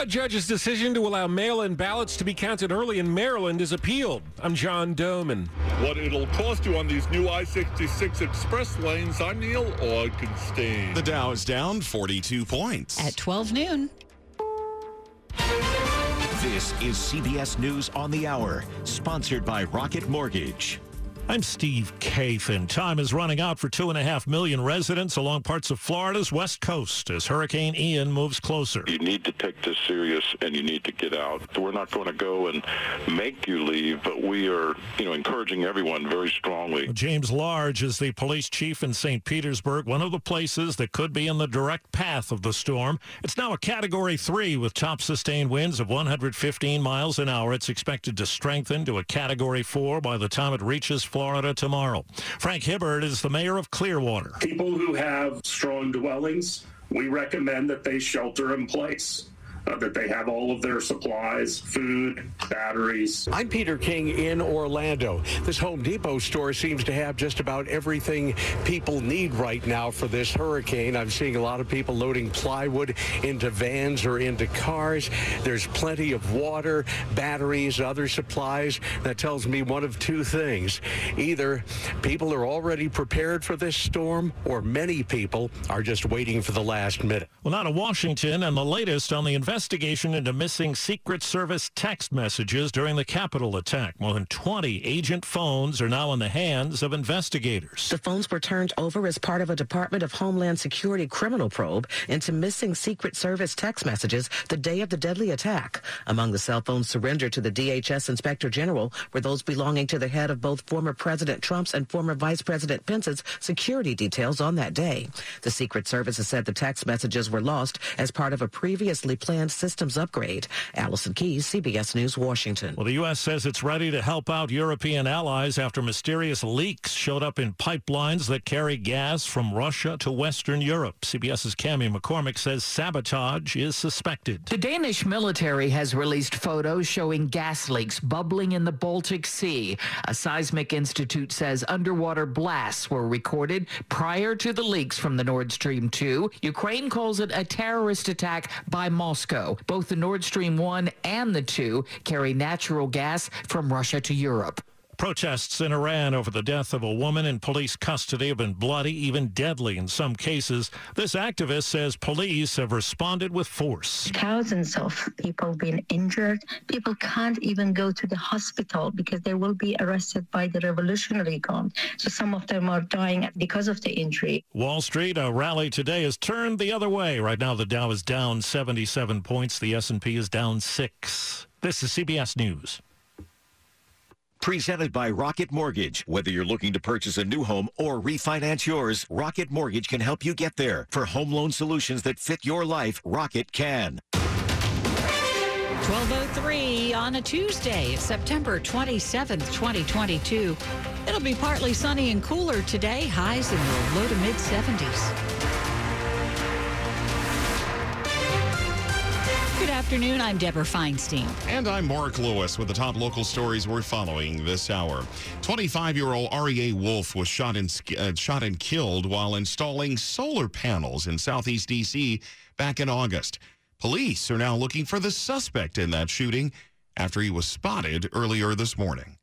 A judge's decision to allow mail in ballots to be counted early in Maryland is appealed. I'm John Domen. What it'll cost you on these new I 66 express lanes, I'm Neil Augenstein. The Dow is down 42 points. At 12 noon. This is CBS News on the Hour, sponsored by Rocket Mortgage. I'm Steve Kathan. Time is running out for two and a half million residents along parts of Florida's west coast as Hurricane Ian moves closer. You need to take this serious and you need to get out. We're not going to go and make you leave, but we are, you know, encouraging everyone very strongly. James Large is the police chief in St. Petersburg, one of the places that could be in the direct path of the storm. It's now a category three with top sustained winds of 115 miles an hour. It's expected to strengthen to a category four by the time it reaches Florida tomorrow. Frank Hibbard is the mayor of Clearwater. People who have strong dwellings, we recommend that they shelter in place uh, that they have all of their supplies, food, batteries. I'm Peter King in Orlando. This Home Depot store seems to have just about everything people need right now for this hurricane. I'm seeing a lot of people loading plywood into vans or into cars. There's plenty of water, batteries, other supplies. That tells me one of two things. Either people are already prepared for this storm, or many people are just waiting for the last minute. Well, now to Washington and the latest on the investigation investigation into missing Secret Service text messages during the Capitol attack. More than 20 agent phones are now in the hands of investigators. The phones were turned over as part of a Department of Homeland Security criminal probe into missing Secret Service text messages the day of the deadly attack. Among the cell phones surrendered to the DHS Inspector General were those belonging to the head of both former President Trump's and former Vice President Pence's security details on that day. The Secret Service has said the text messages were lost as part of a previously planned systems upgrade. Allison Keyes, CBS News, Washington. Well, the U.S. says it's ready to help out European allies after mysterious leaks showed up in pipelines that carry gas from Russia to Western Europe. CBS's Cami McCormick says sabotage is suspected. The Danish military has released photos showing gas leaks bubbling in the Baltic Sea. A seismic institute says underwater blasts were recorded prior to the leaks from the Nord Stream 2. Ukraine calls it a terrorist attack by Moscow. Both the Nord Stream 1 and the 2 carry natural gas from Russia to Europe. Protests in Iran over the death of a woman in police custody have been bloody, even deadly in some cases. This activist says police have responded with force. Thousands of people been injured. People can't even go to the hospital because they will be arrested by the Revolutionary Guard. So some of them are dying because of the injury. Wall Street, a rally today has turned the other way. Right now, the Dow is down 77 points. The S&P is down six. This is CBS News. Presented by Rocket Mortgage. Whether you're looking to purchase a new home or refinance yours, Rocket Mortgage can help you get there. For home loan solutions that fit your life, Rocket can. 1203 on a Tuesday, September 27th, 2022. It'll be partly sunny and cooler today, highs in the low to mid 70s. Afternoon. I'm Deborah Feinstein. And I'm Mark Lewis with the top local stories we're following this hour. 25-year-old R.E.A. Wolf was shot and, uh, shot and killed while installing solar panels in southeast D.C. back in August. Police are now looking for the suspect in that shooting after he was spotted earlier this morning.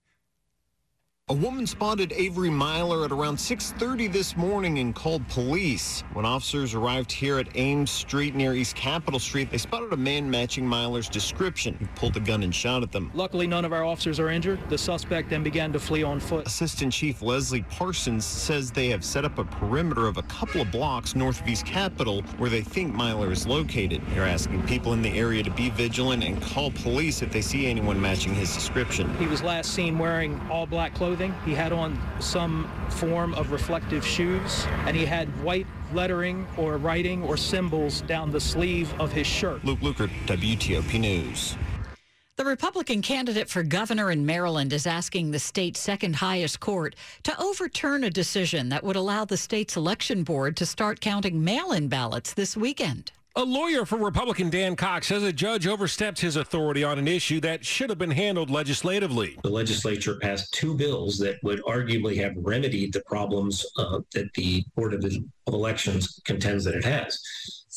A woman spotted Avery Myler at around 6.30 this morning and called police. When officers arrived here at Ames Street near East Capitol Street, they spotted a man matching Myler's description. He pulled a gun and shot at them. Luckily, none of our officers are injured. The suspect then began to flee on foot. Assistant Chief Leslie Parsons says they have set up a perimeter of a couple of blocks north of East Capitol where they think Myler is located. They're asking people in the area to be vigilant and call police if they see anyone matching his description. He was last seen wearing all black clothing. He had on some form of reflective shoes, and he had white lettering or writing or symbols down the sleeve of his shirt. Luke Lukert, WTOP News. The Republican candidate for governor in Maryland is asking the state's second highest court to overturn a decision that would allow the state's election board to start counting mail in ballots this weekend. A lawyer for Republican Dan Cox says a judge overstepped his authority on an issue that should have been handled legislatively. The legislature passed two bills that would arguably have remedied the problems uh, that the Board of Elections contends that it has.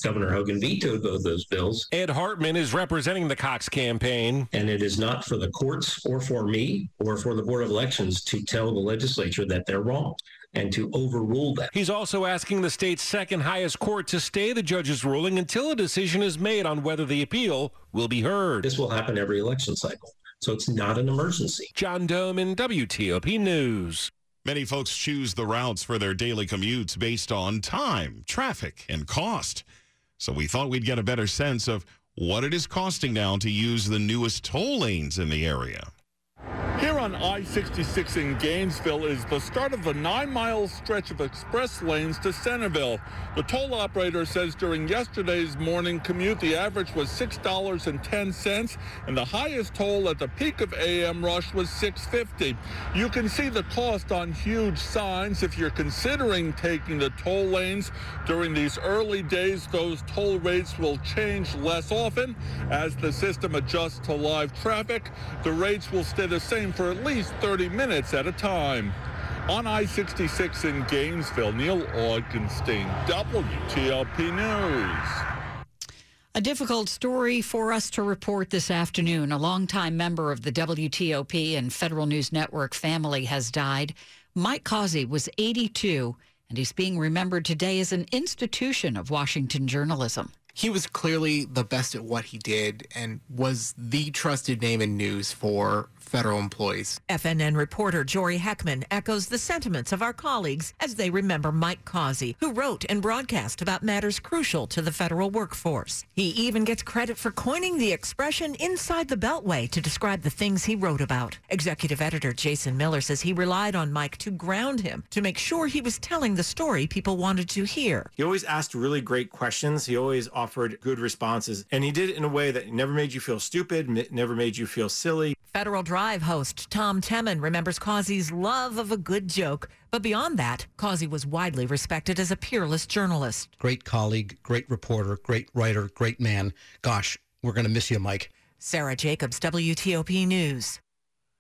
Governor Hogan vetoed both those bills. Ed Hartman is representing the Cox campaign. And it is not for the courts or for me or for the Board of Elections to tell the legislature that they're wrong and to overrule that. He's also asking the state's second highest court to stay the judge's ruling until a decision is made on whether the appeal will be heard. This will happen every election cycle, so it's not an emergency. John Domen WTOP News. Many folks choose the routes for their daily commutes based on time, traffic, and cost. So we thought we'd get a better sense of what it is costing now to use the newest toll lanes in the area. Here on I-66 in Gainesville is the start of the nine-mile stretch of express lanes to Centreville. The toll operator says during yesterday's morning commute, the average was $6.10, and the highest toll at the peak of AM rush was $6.50. You can see the cost on huge signs if you're considering taking the toll lanes. During these early days, those toll rates will change less often. As the system adjusts to live traffic, the rates will stay the same for at least 30 minutes at a time. On I-66 in Gainesville, Neil Augenstein, WTOP News. A difficult story for us to report this afternoon. A longtime member of the WTOP and Federal News Network family has died. Mike Causey was 82, and he's being remembered today as an institution of Washington journalism. He was clearly the best at what he did and was the trusted name in news for federal employees. FNN reporter Jory Heckman echoes the sentiments of our colleagues as they remember Mike Causey, who wrote and broadcast about matters crucial to the federal workforce. He even gets credit for coining the expression inside the beltway to describe the things he wrote about. Executive editor Jason Miller says he relied on Mike to ground him, to make sure he was telling the story people wanted to hear. He always asked really great questions. He always offered good responses, and he did it in a way that never made you feel stupid, never made you feel silly. Federal Drive host Tom Temin remembers Causey's love of a good joke. But beyond that, Causey was widely respected as a peerless journalist. Great colleague, great reporter, great writer, great man. Gosh, we're going to miss you, Mike. Sarah Jacobs, WTOP News.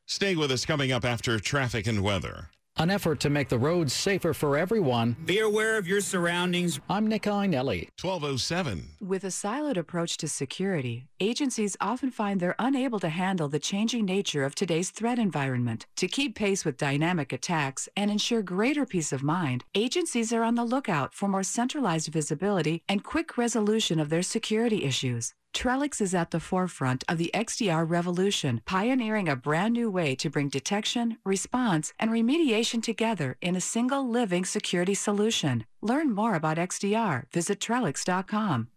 Stay with us coming up after traffic and weather. An effort to make the roads safer for everyone. Be aware of your surroundings. I'm Nick Iannelli. 1207. With a siloed approach to security, agencies often find they're unable to handle the changing nature of today's threat environment. To keep pace with dynamic attacks and ensure greater peace of mind, agencies are on the lookout for more centralized visibility and quick resolution of their security issues. Trellix is at the forefront of the XDR revolution, pioneering a brand new way to bring detection, response, and remediation together in a single living security solution. Learn more about XDR. Visit Trellix.com.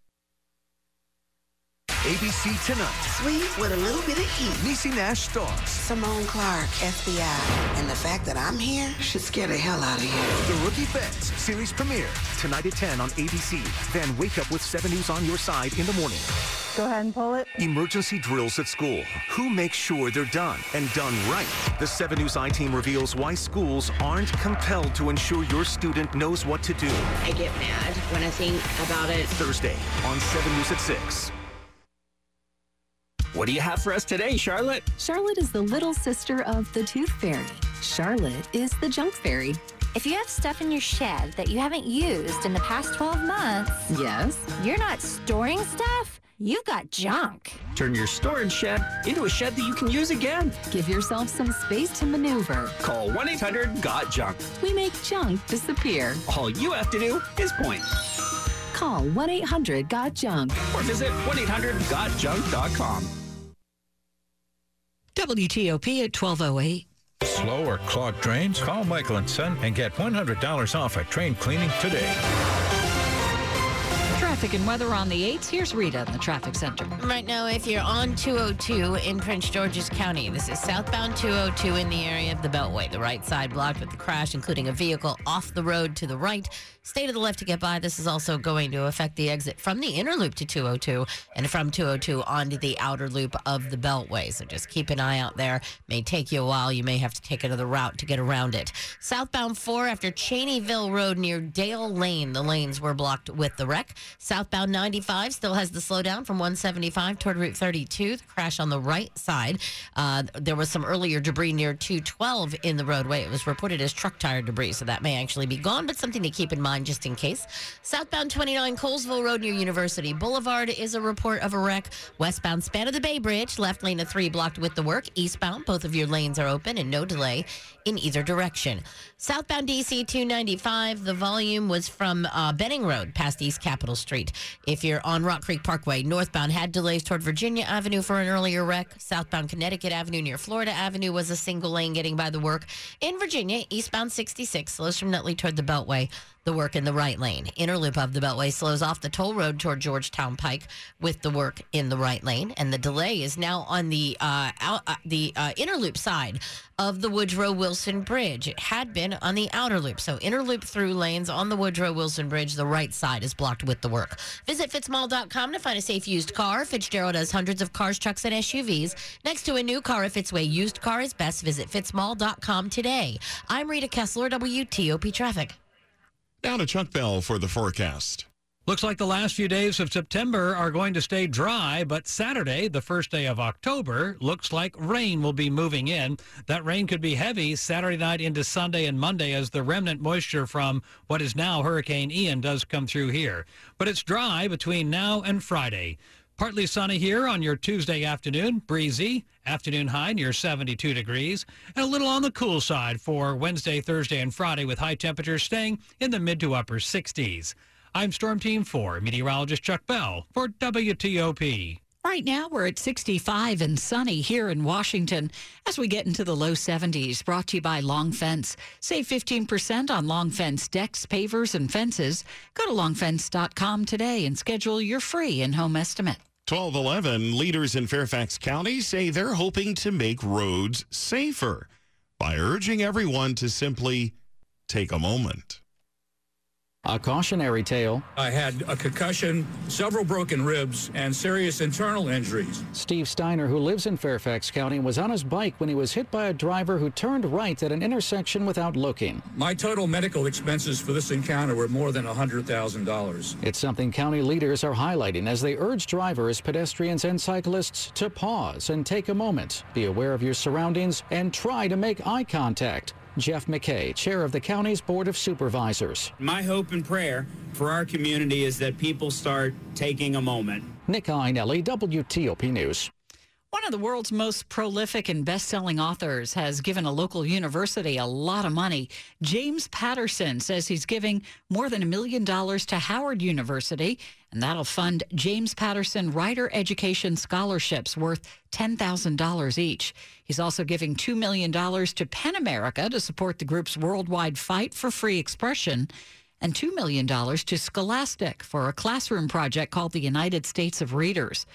ABC Tonight. Sweet with a little bit of heat. Niecy Nash stars. Simone Clark, FBI. And the fact that I'm here should scare the hell out of you. The Rookie Feds series premiere. Tonight at 10 on ABC. Then wake up with 7 News on your side in the morning. Go ahead and pull it. Emergency drills at school. Who makes sure they're done and done right? The 7 News I-Team reveals why schools aren't compelled to ensure your student knows what to do. I get mad when I think about it. Thursday on 7 News at 6. What do you have for us today, Charlotte? Charlotte is the little sister of the Tooth Fairy. Charlotte is the Junk Fairy. If you have stuff in your shed that you haven't used in the past 12 months, yes, you're not storing stuff, You've got junk. Turn your storage shed into a shed that you can use again. Give yourself some space to maneuver. Call 1 800 GOT JUNK. We make junk disappear. All you have to do is point. Call 1 800 GOT JUNK or visit 1 800 GOTJUNK.com. WTOP at 1208. Slow or clogged drains? Call Michael and Son and get $100 off at train cleaning today. Traffic and weather on the 8th. Here's Rita in the traffic center. Right now, if you're on 202 in Prince George's County, this is southbound 202 in the area of the Beltway. The right side blocked with the crash, including a vehicle off the road to the right. Stay to the left to get by. This is also going to affect the exit from the inner loop to 202 and from 202 onto the outer loop of the Beltway. So just keep an eye out there. May take you a while. You may have to take another route to get around it. Southbound 4 after Chaneyville Road near Dale Lane, the lanes were blocked with the wreck. Southbound 95 still has the slowdown from 175 toward Route 32. The crash on the right side. Uh, there was some earlier debris near 212 in the roadway. It was reported as truck tire debris, so that may actually be gone, but something to keep in mind just in case. Southbound 29 Colesville Road near University Boulevard is a report of a wreck. Westbound span of the Bay Bridge, left lane of 3 blocked with the work. Eastbound, both of your lanes are open and no delay in either direction. Southbound DC 295, the volume was from uh, Benning Road past East Capitol Street. If you're on Rock Creek Parkway, northbound had delays toward Virginia Avenue for an earlier wreck. Southbound Connecticut Avenue near Florida Avenue was a single lane getting by the work. In Virginia, eastbound 66 slows from Nutley toward the Beltway the work in the right lane. Inner loop of the Beltway slows off the toll road toward Georgetown Pike with the work in the right lane, and the delay is now on the uh, out, uh, the uh, inner loop side of the Woodrow Wilson Bridge. It had been on the outer loop, so inner loop through lanes on the Woodrow Wilson Bridge. The right side is blocked with the work. Visit fitzmall.com to find a safe used car. Fitzgerald has hundreds of cars, trucks, and SUVs. Next to a new car, if its way used car is best, visit fitzmall.com today. I'm Rita Kessler, WTOP Traffic. Down to Chuck Bell for the forecast. Looks like the last few days of September are going to stay dry, but Saturday, the first day of October, looks like rain will be moving in. That rain could be heavy Saturday night into Sunday and Monday as the remnant moisture from what is now Hurricane Ian does come through here. But it's dry between now and Friday. Partly sunny here on your Tuesday afternoon, breezy, afternoon high near 72 degrees, and a little on the cool side for Wednesday, Thursday, and Friday with high temperatures staying in the mid to upper 60s. I'm Storm Team 4 meteorologist Chuck Bell for WTOP. Right now, we're at 65 and sunny here in Washington as we get into the low 70s. Brought to you by Long Fence. Save 15% on Long Fence decks, pavers, and fences. Go to longfence.com today and schedule your free in home estimate. 1211 leaders in Fairfax County say they're hoping to make roads safer by urging everyone to simply take a moment. A cautionary tale. I had a concussion, several broken ribs, and serious internal injuries. Steve Steiner, who lives in Fairfax County, was on his bike when he was hit by a driver who turned right at an intersection without looking. My total medical expenses for this encounter were more than $100,000. It's something county leaders are highlighting as they urge drivers, pedestrians, and cyclists to pause and take a moment, be aware of your surroundings, and try to make eye contact. Jeff McKay, chair of the county's Board of Supervisors. My hope and prayer for our community is that people start taking a moment. Nick Iannelli, WTOP News. One of the world's most prolific and best selling authors has given a local university a lot of money. James Patterson says he's giving more than a million dollars to Howard University, and that'll fund James Patterson Writer Education Scholarships worth $10,000 each. He's also giving $2 million to PEN America to support the group's worldwide fight for free expression and $2 million to Scholastic for a classroom project called the United States of Readers.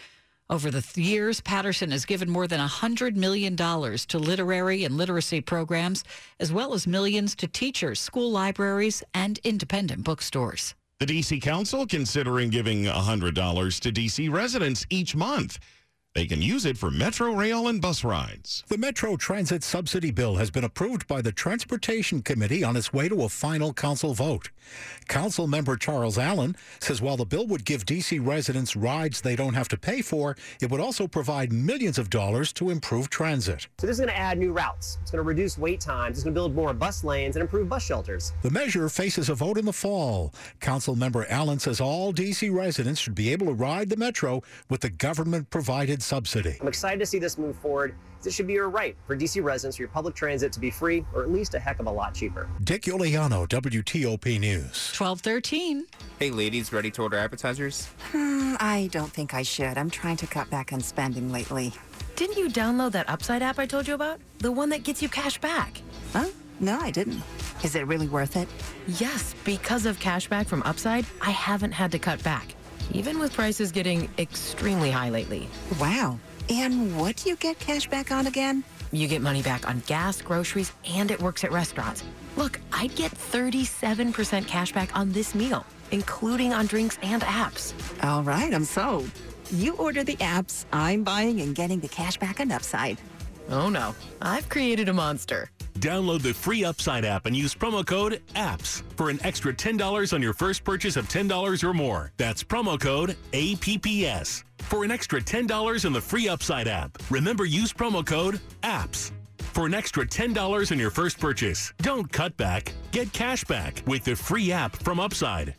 Over the th- years, Patterson has given more than $100 million to literary and literacy programs, as well as millions to teachers, school libraries, and independent bookstores. The D.C. Council considering giving $100 to D.C. residents each month. They can use it for Metro Rail and bus rides. The Metro Transit Subsidy Bill has been approved by the Transportation Committee on its way to a final council vote. Council member Charles Allen says while the bill would give D.C. residents rides they don't have to pay for, it would also provide millions of dollars to improve transit. So this is going to add new routes. It's going to reduce wait times. It's going to build more bus lanes and improve bus shelters. The measure faces a vote in the fall. Council member Allen says all D.C. residents should be able to ride the Metro with the government provided subsidy. I'm excited to see this move forward. This should be your right for DC residents for your public transit to be free or at least a heck of a lot cheaper. Dick Uliano, WTOP News. 1213. Hey, ladies, ready to order appetizers? Hmm, I don't think I should. I'm trying to cut back on spending lately. Didn't you download that Upside app I told you about? The one that gets you cash back. Huh? No, I didn't. Is it really worth it? Yes, because of cash back from Upside, I haven't had to cut back, even with prices getting extremely high lately. Wow. And what do you get cash back on again? You get money back on gas, groceries, and it works at restaurants. Look, I'd get 37% cash back on this meal, including on drinks and apps. All right, I'm sold. You order the apps, I'm buying and getting the cash back on Upside. Oh no, I've created a monster. Download the free Upside app and use promo code APPS for an extra $10 on your first purchase of $10 or more. That's promo code APPS for an extra $10 in the free Upside app. Remember, use promo code APPS for an extra $10 on your first purchase. Don't cut back, get cash back with the free app from Upside.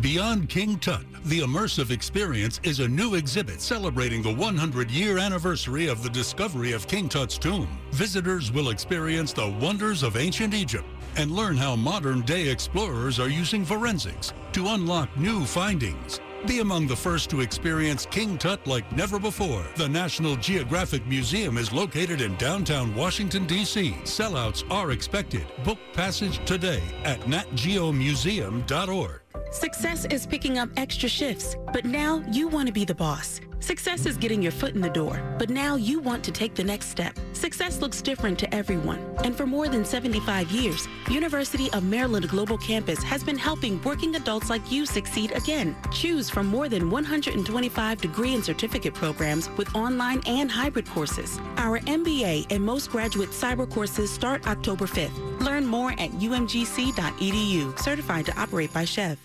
Beyond King Tut, the immersive experience is a new exhibit celebrating the 100-year anniversary of the discovery of King Tut's tomb. Visitors will experience the wonders of ancient Egypt and learn how modern-day explorers are using forensics to unlock new findings. Be among the first to experience King Tut like never before. The National Geographic Museum is located in downtown Washington, D.C. Sellouts are expected. Book passage today at natgeomuseum.org. Success is picking up extra shifts, but now you want to be the boss. Success is getting your foot in the door, but now you want to take the next step. Success looks different to everyone, and for more than 75 years, University of Maryland Global Campus has been helping working adults like you succeed again. Choose from more than 125 degree and certificate programs with online and hybrid courses. Our MBA and most graduate cyber courses start October 5th. Learn more at umgc.edu, certified to operate by SCHEV.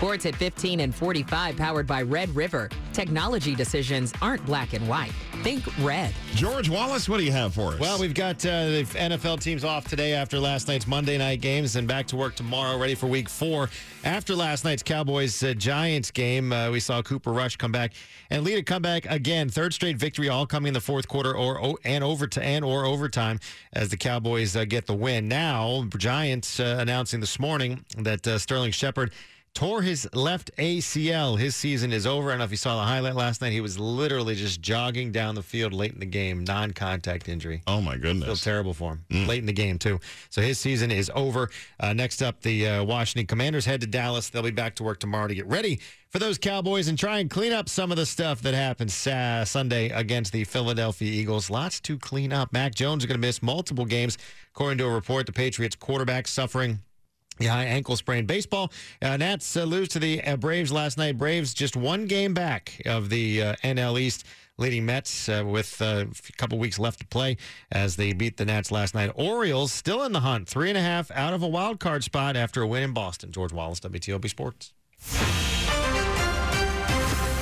Sports at 15 and 45, powered by Red River. Technology decisions aren't black and white. Think red. George Wallace, what do you have for us? Well, we've got uh, the NFL teams off today after last night's Monday night games and back to work tomorrow, ready for week four. After last night's Cowboys uh, Giants game, uh, we saw Cooper Rush come back and lead a comeback again. Third straight victory, all coming in the fourth quarter or and over to and or overtime as the Cowboys uh, get the win. Now, Giants uh, announcing this morning that uh, Sterling Shepard tore his left ACL. His season is over. I don't know if you saw the highlight last night. He was literally just jogging down the field late in the game, non contact injury. Oh, my goodness. Feels terrible for him. Mm. Late in the game, too. So his season is over. Uh, next up, the uh, Washington Commanders head to Dallas. They'll be back to work tomorrow to get ready for those Cowboys and try and clean up some of the stuff that happened uh, Sunday against the Philadelphia Eagles. Lots to clean up. Mac Jones is going to miss multiple games. According to a report, the Patriots quarterback suffering yeah, ankle sprain. Baseball, uh, Nats uh, lose to the uh, Braves last night. Braves just one game back of the uh, NL East, leading Mets uh, with uh, a couple weeks left to play as they beat the Nats last night. Orioles still in the hunt, three and a half out of a wild card spot after a win in Boston. George Wallace, WTOP Sports.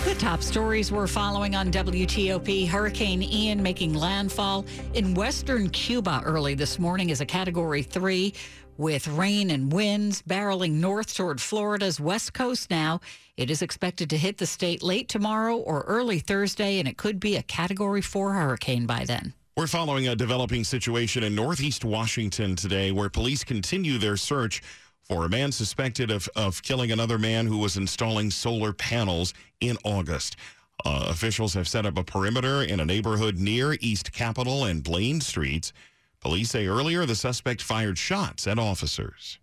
The top stories we're following on WTOP Hurricane Ian making landfall in western Cuba early this morning as a category three with rain and winds barreling north toward Florida's west coast now. It is expected to hit the state late tomorrow or early Thursday, and it could be a category four hurricane by then. We're following a developing situation in northeast Washington today where police continue their search for a man suspected of, of killing another man who was installing solar panels in August. Uh, officials have set up a perimeter in a neighborhood near East Capitol and Blaine Streets. Police say earlier the suspect fired shots at officers.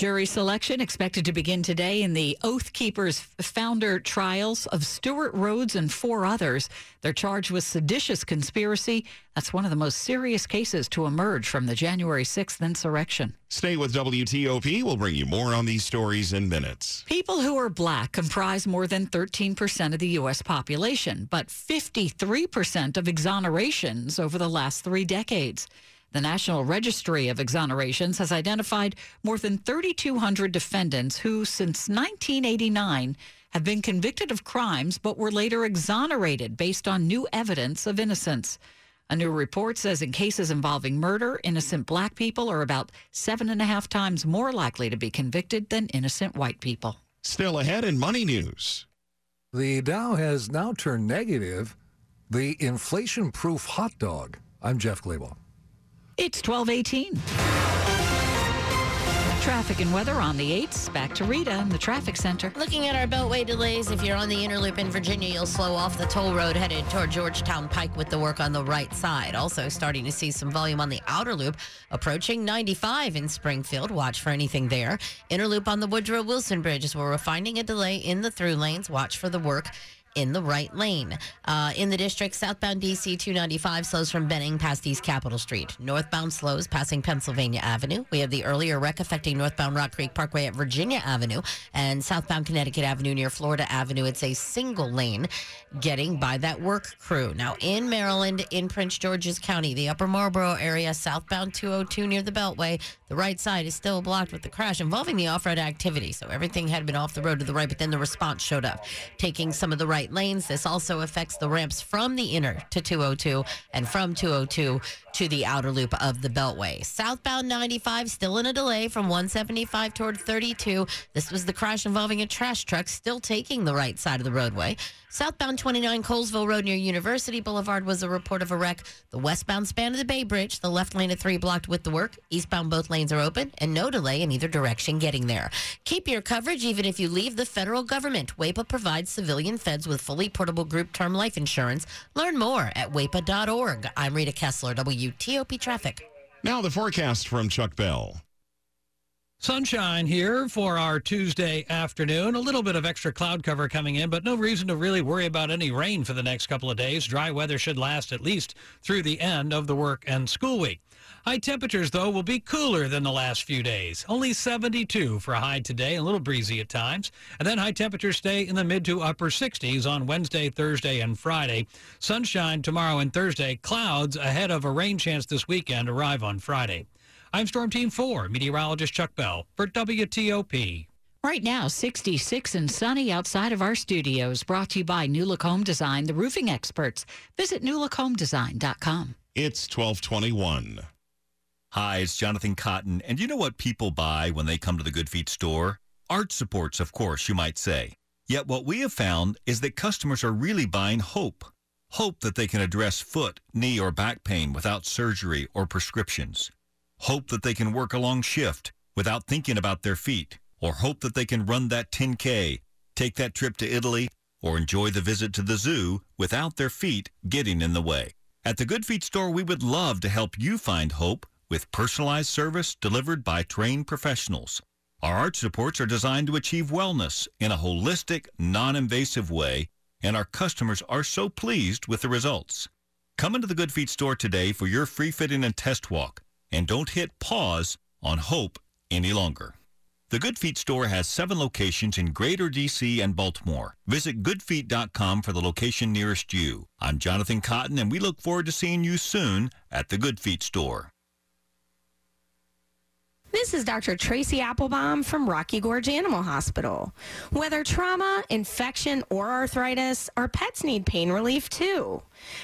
Jury selection expected to begin today in the Oath Keepers founder trials of Stewart Rhodes and four others. They're charged with seditious conspiracy. That's one of the most serious cases to emerge from the January 6th insurrection. Stay with WTOP. We'll bring you more on these stories in minutes. People who are black comprise more than 13% of the U.S. population, but 53% of exonerations over the last three decades. The National Registry of Exonerations has identified more than 3,200 defendants who, since 1989, have been convicted of crimes but were later exonerated based on new evidence of innocence. A new report says in cases involving murder, innocent black people are about seven and a half times more likely to be convicted than innocent white people. Still ahead in money news. The Dow has now turned negative. The inflation proof hot dog. I'm Jeff Clabaugh. It's 1218. Traffic and weather on the 8s. Back to Rita in the traffic center. Looking at our Beltway delays, if you're on the inner loop in Virginia, you'll slow off the toll road headed toward Georgetown Pike with the work on the right side. Also, starting to see some volume on the outer loop approaching 95 in Springfield. Watch for anything there. Inner loop on the Woodrow Wilson Bridge is where we're finding a delay in the through lanes. Watch for the work in the right lane. Uh, in the district, southbound DC 295 slows from Benning past East Capitol Street. Northbound slows passing Pennsylvania Avenue. We have the earlier wreck affecting northbound Rock Creek Parkway at Virginia Avenue and southbound Connecticut Avenue near Florida Avenue. It's a single lane getting by that work crew. Now, in Maryland, in Prince George's County, the upper Marlboro area, southbound 202 near the Beltway, the right side is still blocked with the crash involving the off road activity. So everything had been off the road to the right, but then the response showed up, taking some of the right lanes. This also affects the ramps from the inner to 202 and from 202 to the outer loop of the Beltway. Southbound 95 still in a delay from 175 toward 32. This was the crash involving a trash truck still taking the right side of the roadway. Southbound 29 Colesville Road near University Boulevard was a report of a wreck. The westbound span of the Bay Bridge, the left lane of 3 blocked with the work. Eastbound both lanes are open and no delay in either direction getting there. Keep your coverage even if you leave the federal government. WAEPA provides civilian feds with fully portable group term life insurance. Learn more at WAEPA.org. I'm Rita Kessler, WTOP Traffic. Now the forecast from Chuck Bell. Sunshine here for our Tuesday afternoon. A little bit of extra cloud cover coming in, but no reason to really worry about any rain for the next couple of days. Dry weather should last at least through the end of the work and school week. High temperatures, though, will be cooler than the last few days. Only 72 for a high today, a little breezy at times. And then high temperatures stay in the mid to upper 60s on Wednesday, Thursday, and Friday. Sunshine tomorrow and Thursday. Clouds ahead of a rain chance this weekend arrive on Friday. I'm Storm Team 4, meteorologist Chuck Bell for WTOP. Right now, 66 and sunny outside of our studios. Brought to you by New Look Home Design, the roofing experts. Visit newlookhomedesign.com. It's 1221. Hi, it's Jonathan Cotton. And you know what people buy when they come to the Good Feet store? Art supports, of course, you might say. Yet what we have found is that customers are really buying hope. Hope that they can address foot, knee, or back pain without surgery or prescriptions. Hope that they can work a long shift without thinking about their feet. Or hope that they can run that 10K, take that trip to Italy, or enjoy the visit to the zoo without their feet getting in the way. At the Good Feet store, we would love to help you find hope with personalized service delivered by trained professionals. Our arch supports are designed to achieve wellness in a holistic, non-invasive way, and our customers are so pleased with the results. Come into the Good Feet store today for your free fitting and test walk, and don't hit pause on hope any longer. The Good Feet store has seven locations in Greater DC and Baltimore. Visit goodfeet.com for the location nearest you. I'm Jonathan Cotton, and we look forward to seeing you soon at the Good Feet store. This is Dr. Tracy Applebaum from Rocky Gorge Animal Hospital. Whether trauma, infection, or arthritis, our pets need pain relief too.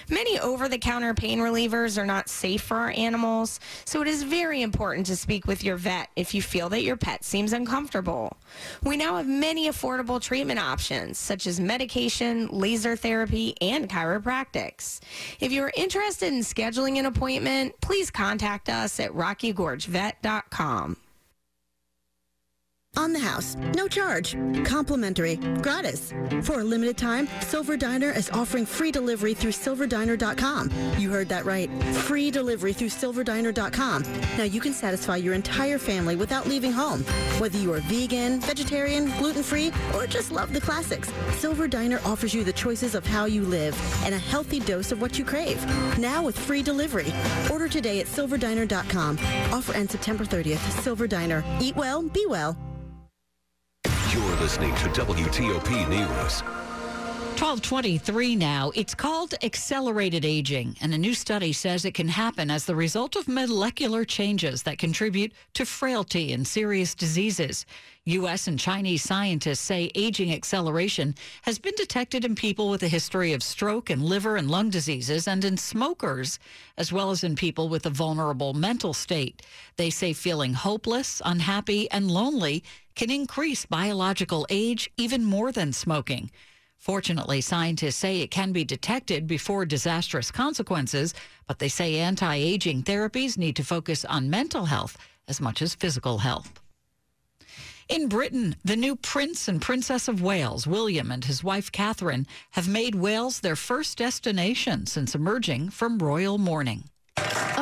Many over the counter pain relievers are not safe for our animals, so it is very important to speak with your vet if you feel that your pet seems uncomfortable. We now have many affordable treatment options, such as medication, laser therapy, and chiropractics. If you are interested in scheduling an appointment, please contact us at rockygorgevet.com um, on the house, no charge, complimentary, gratis. For a limited time, Silver Diner is offering free delivery through silverdiner.com. You heard that right. Free delivery through silverdiner.com. Now you can satisfy your entire family without leaving home. Whether you are vegan, vegetarian, gluten-free, or just love the classics, Silver Diner offers you the choices of how you live and a healthy dose of what you crave. Now with free delivery. Order today at silverdiner.com. Offer ends September 30th. Silver Diner. Eat well, be well. You're listening to WTOP News. 1223 now. It's called accelerated aging, and a new study says it can happen as the result of molecular changes that contribute to frailty and serious diseases. U.S. and Chinese scientists say aging acceleration has been detected in people with a history of stroke and liver and lung diseases and in smokers, as well as in people with a vulnerable mental state. They say feeling hopeless, unhappy, and lonely can increase biological age even more than smoking. Fortunately, scientists say it can be detected before disastrous consequences, but they say anti aging therapies need to focus on mental health as much as physical health. In Britain, the new Prince and Princess of Wales, William and his wife Catherine, have made Wales their first destination since emerging from royal mourning.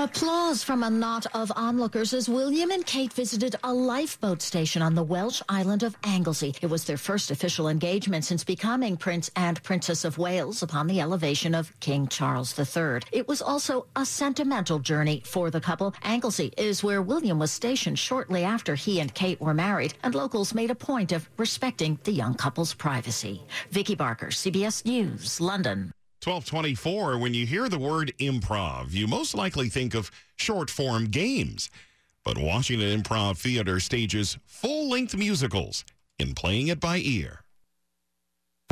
Applause from a knot of onlookers as William and Kate visited a lifeboat station on the Welsh island of Anglesey. It was their first official engagement since becoming Prince and Princess of Wales upon the elevation of King Charles III. It was also a sentimental journey for the couple. Anglesey is where William was stationed shortly after he and Kate were married, and locals made a point of respecting the young couple's privacy. Vicki Barker, CBS News, London. 1224, when you hear the word improv, you most likely think of short form games. But Washington Improv Theater stages full length musicals in playing it by ear.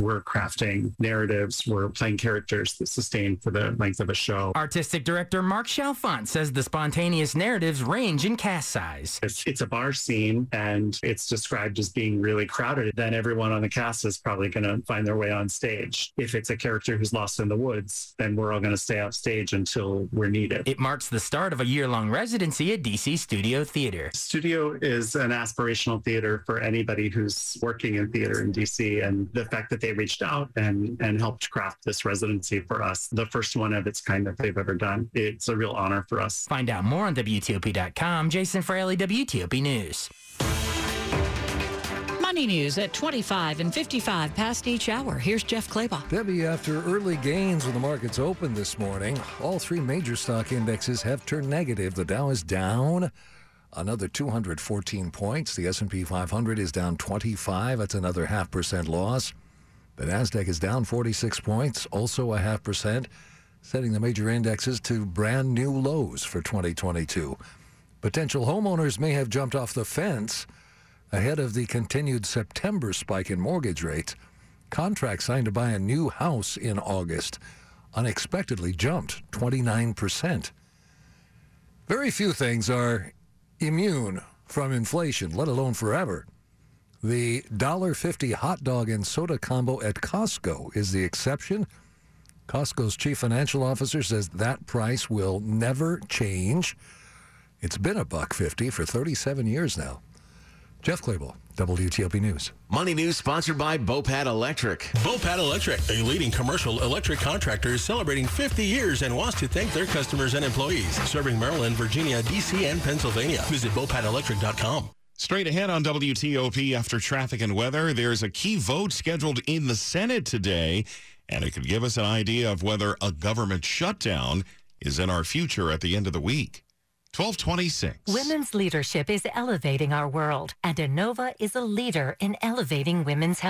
We're crafting narratives. We're playing characters that sustain for the length of a show. Artistic director Mark Chalfant says the spontaneous narratives range in cast size. If it's a bar scene and it's described as being really crowded, then everyone on the cast is probably going to find their way on stage. If it's a character who's lost in the woods, then we're all going to stay off stage until we're needed. It marks the start of a year long residency at DC Studio Theater. Studio is an aspirational theater for anybody who's working in theater in DC. And the fact that they reached out and, and helped craft this residency for us, the first one of its kind that they've ever done. It's a real honor for us. Find out more on WTOP.com. Jason Fraley, WTOP News. Money news at 25 and 55 past each hour. Here's Jeff Clabaugh. Debbie, after early gains when the markets opened this morning, all three major stock indexes have turned negative. The Dow is down another 214 points. The S&P 500 is down 25. That's another half percent loss. The Nasdaq is down 46 points, also a half percent, setting the major indexes to brand new lows for 2022. Potential homeowners may have jumped off the fence ahead of the continued September spike in mortgage rates. Contracts signed to buy a new house in August unexpectedly jumped 29%. Very few things are immune from inflation, let alone forever. The $1.50 hot dog and soda combo at Costco is the exception. Costco's chief financial officer says that price will never change. It's been a buck 50 for 37 years now. Jeff Clabaugh, WTOP News. Money News sponsored by Bopat Electric. Bopat Electric, a leading commercial electric contractor, is celebrating 50 years and wants to thank their customers and employees. Serving Maryland, Virginia, D.C., and Pennsylvania. Visit BopatElectric.com. Straight ahead on WTOP after traffic and weather, there's a key vote scheduled in the Senate today, and it could give us an idea of whether a government shutdown is in our future at the end of the week. 1226. Women's leadership is elevating our world, and Inova is a leader in elevating women's health.